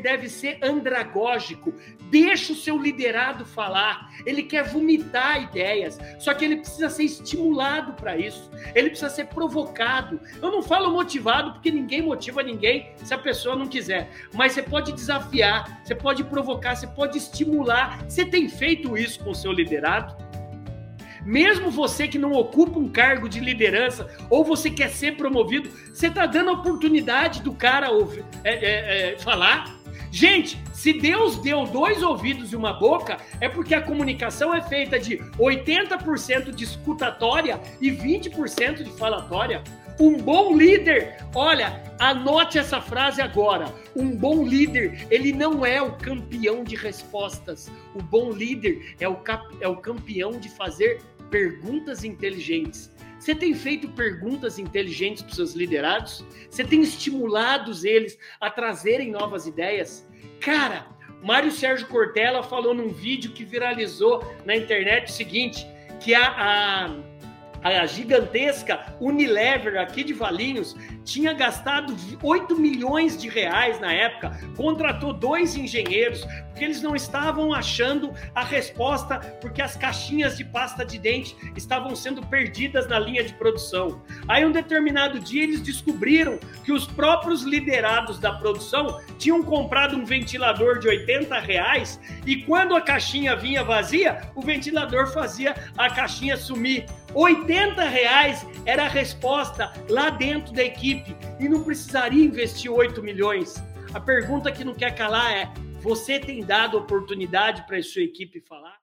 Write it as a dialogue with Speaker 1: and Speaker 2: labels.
Speaker 1: deve ser andragógico. Deixa o seu liderado falar. Ele quer vomitar ideias, só que ele precisa ser estimulado para isso. Ele precisa ser provocado. Eu não falo motivado porque ninguém motiva ninguém se a pessoa não quiser, mas você pode desafiar, você pode provocar, você pode estimular. Você tem feito isso com o seu liderado? Mesmo você que não ocupa um cargo de liderança ou você quer ser promovido, você está dando a oportunidade do cara ouvir, é, é, é, falar. Gente, se Deus deu dois ouvidos e uma boca, é porque a comunicação é feita de 80% de escutatória e 20% de falatória. Um bom líder, olha, anote essa frase agora. Um bom líder, ele não é o campeão de respostas. O bom líder é o, cap, é o campeão de fazer perguntas inteligentes. Você tem feito perguntas inteligentes para os seus liderados? Você tem estimulado eles a trazerem novas ideias? Cara, Mário Sérgio Cortella falou num vídeo que viralizou na internet o seguinte: que a, a a gigantesca Unilever aqui de Valinhos tinha gastado 8 milhões de reais na época, contratou dois engenheiros, porque eles não estavam achando a resposta, porque as caixinhas de pasta de dente estavam sendo perdidas na linha de produção. Aí, um determinado dia, eles descobriram que os próprios liderados da produção tinham comprado um ventilador de 80 reais e quando a caixinha vinha vazia, o ventilador fazia a caixinha sumir. 80 reais era a resposta lá dentro da equipe e não precisaria investir 8 milhões. A pergunta que não quer calar é: você tem dado oportunidade para a sua equipe falar?